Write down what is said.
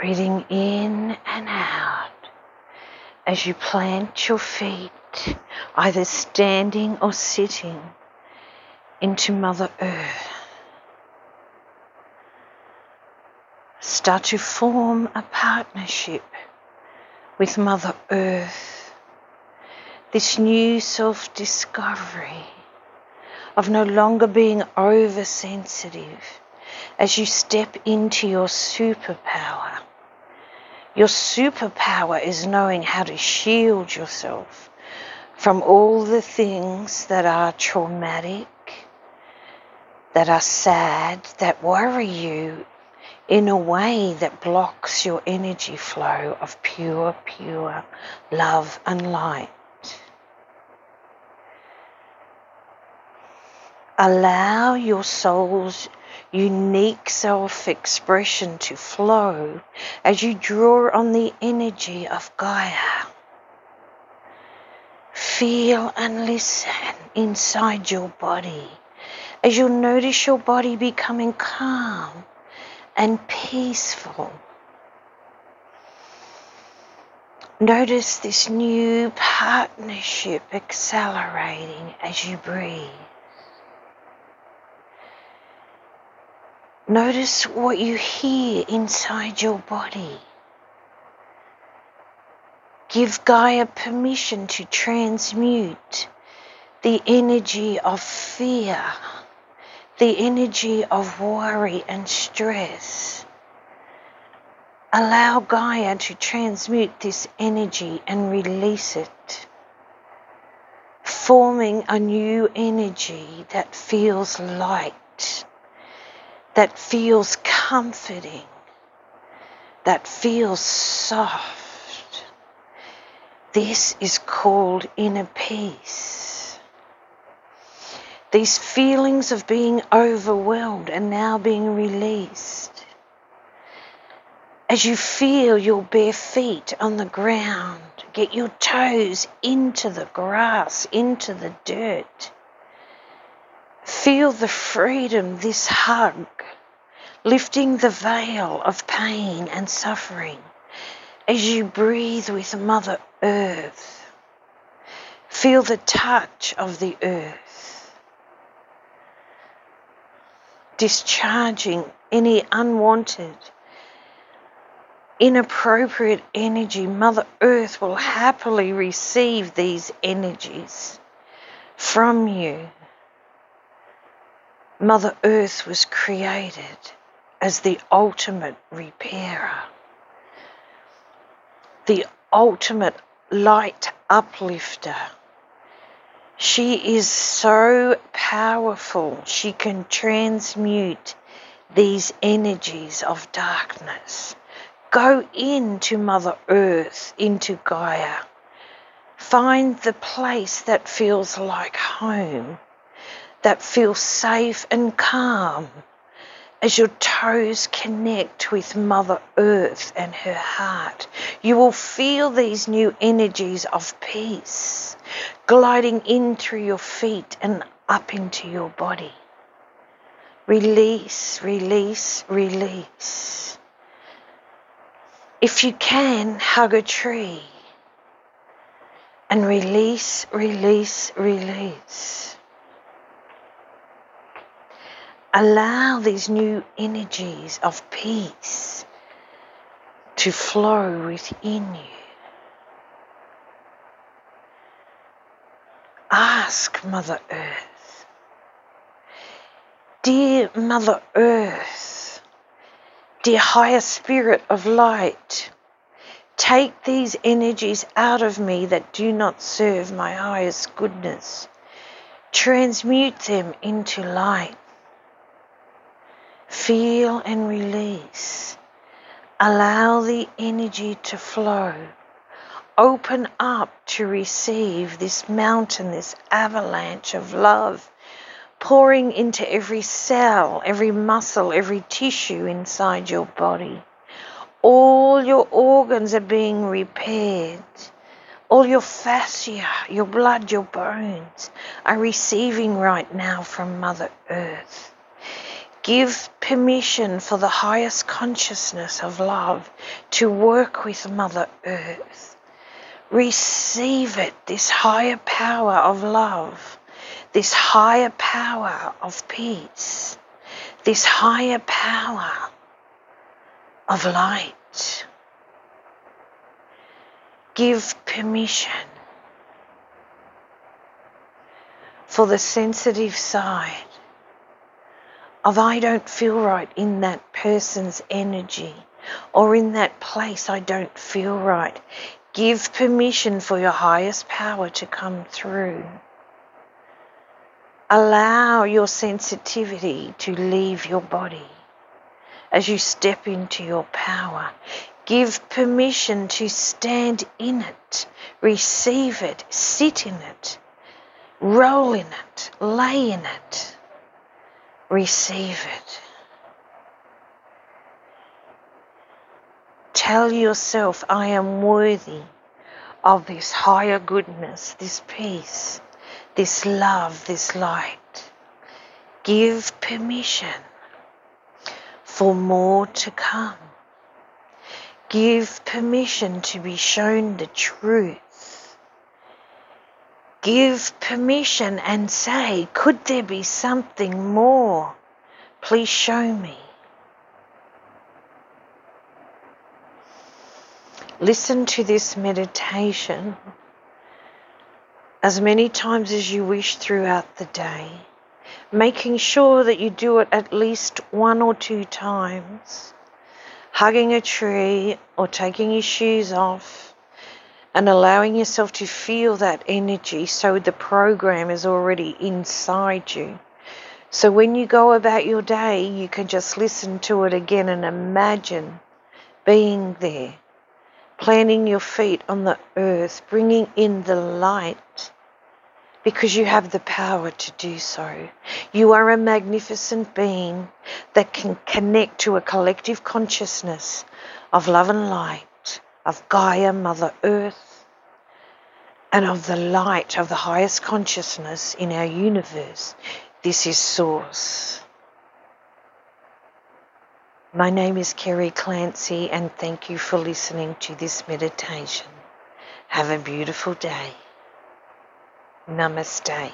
Breathing in and out as you plant your feet, either standing or sitting, into Mother Earth. Start to form a partnership with Mother Earth. This new self discovery of no longer being oversensitive as you step into your superpower. Your superpower is knowing how to shield yourself from all the things that are traumatic, that are sad, that worry you in a way that blocks your energy flow of pure, pure love and light. Allow your soul's unique self expression to flow as you draw on the energy of Gaia. Feel and listen inside your body as you'll notice your body becoming calm and peaceful. Notice this new partnership accelerating as you breathe. Notice what you hear inside your body. Give Gaia permission to transmute the energy of fear, the energy of worry and stress. Allow Gaia to transmute this energy and release it, forming a new energy that feels light that feels comforting, that feels soft. This is called inner peace. These feelings of being overwhelmed are now being released. As you feel your bare feet on the ground, get your toes into the grass, into the dirt. Feel the freedom this hug lifting the veil of pain and suffering as you breathe with Mother Earth. Feel the touch of the earth, discharging any unwanted, inappropriate energy. Mother Earth will happily receive these energies from you. Mother Earth was created as the ultimate repairer, the ultimate light uplifter. She is so powerful, she can transmute these energies of darkness. Go into Mother Earth, into Gaia. Find the place that feels like home, that feels safe and calm as your toes connect with Mother Earth and her heart, you will feel these new energies of peace gliding in through your feet and up into your body. Release, release, release. If you can, hug a tree and release, release, release. Allow these new energies of peace to flow within you. Ask Mother Earth, Dear Mother Earth, dear higher spirit of light, take these energies out of me that do not serve my highest goodness. Transmute them into light Feel and release. Allow the energy to flow. Open up to receive this mountain, this avalanche of love pouring into every cell, every muscle, every tissue inside your body. All your organs are being repaired. All your fascia, your blood, your bones are receiving right now from Mother Earth. Give permission for the highest consciousness of love to work with Mother Earth. Receive it, this higher power of love, this higher power of peace, this higher power of light. Give permission for the sensitive side of I don't feel right in that person's energy or in that place I don't feel right. Give permission for your highest power to come through. Allow your sensitivity to leave your body as you step into your power. Give permission to stand in it, receive it, sit in it, roll in it, lay in it receive it. Tell yourself, I am worthy of this higher goodness, this peace, this love, this light. Give permission for more to come. Give permission to be shown the truth give permission and say, Could there be something more? Please show me. Listen to this meditation as many times as you wish throughout the day, making sure that you do it at least one or two times, hugging a tree or taking your shoes off and allowing yourself to feel that energy so the program is already inside you. So when you go about your day, you can just listen to it again and imagine being there, planting your feet on the earth, bringing in the light, because you have the power to do so. You are a magnificent being that can connect to a collective consciousness of love and light of Gaia, Mother Earth, and of the light of the highest consciousness in our universe. This is Source. My name is Kerry Clancy, and thank you for listening to this meditation. Have a beautiful day. Namaste.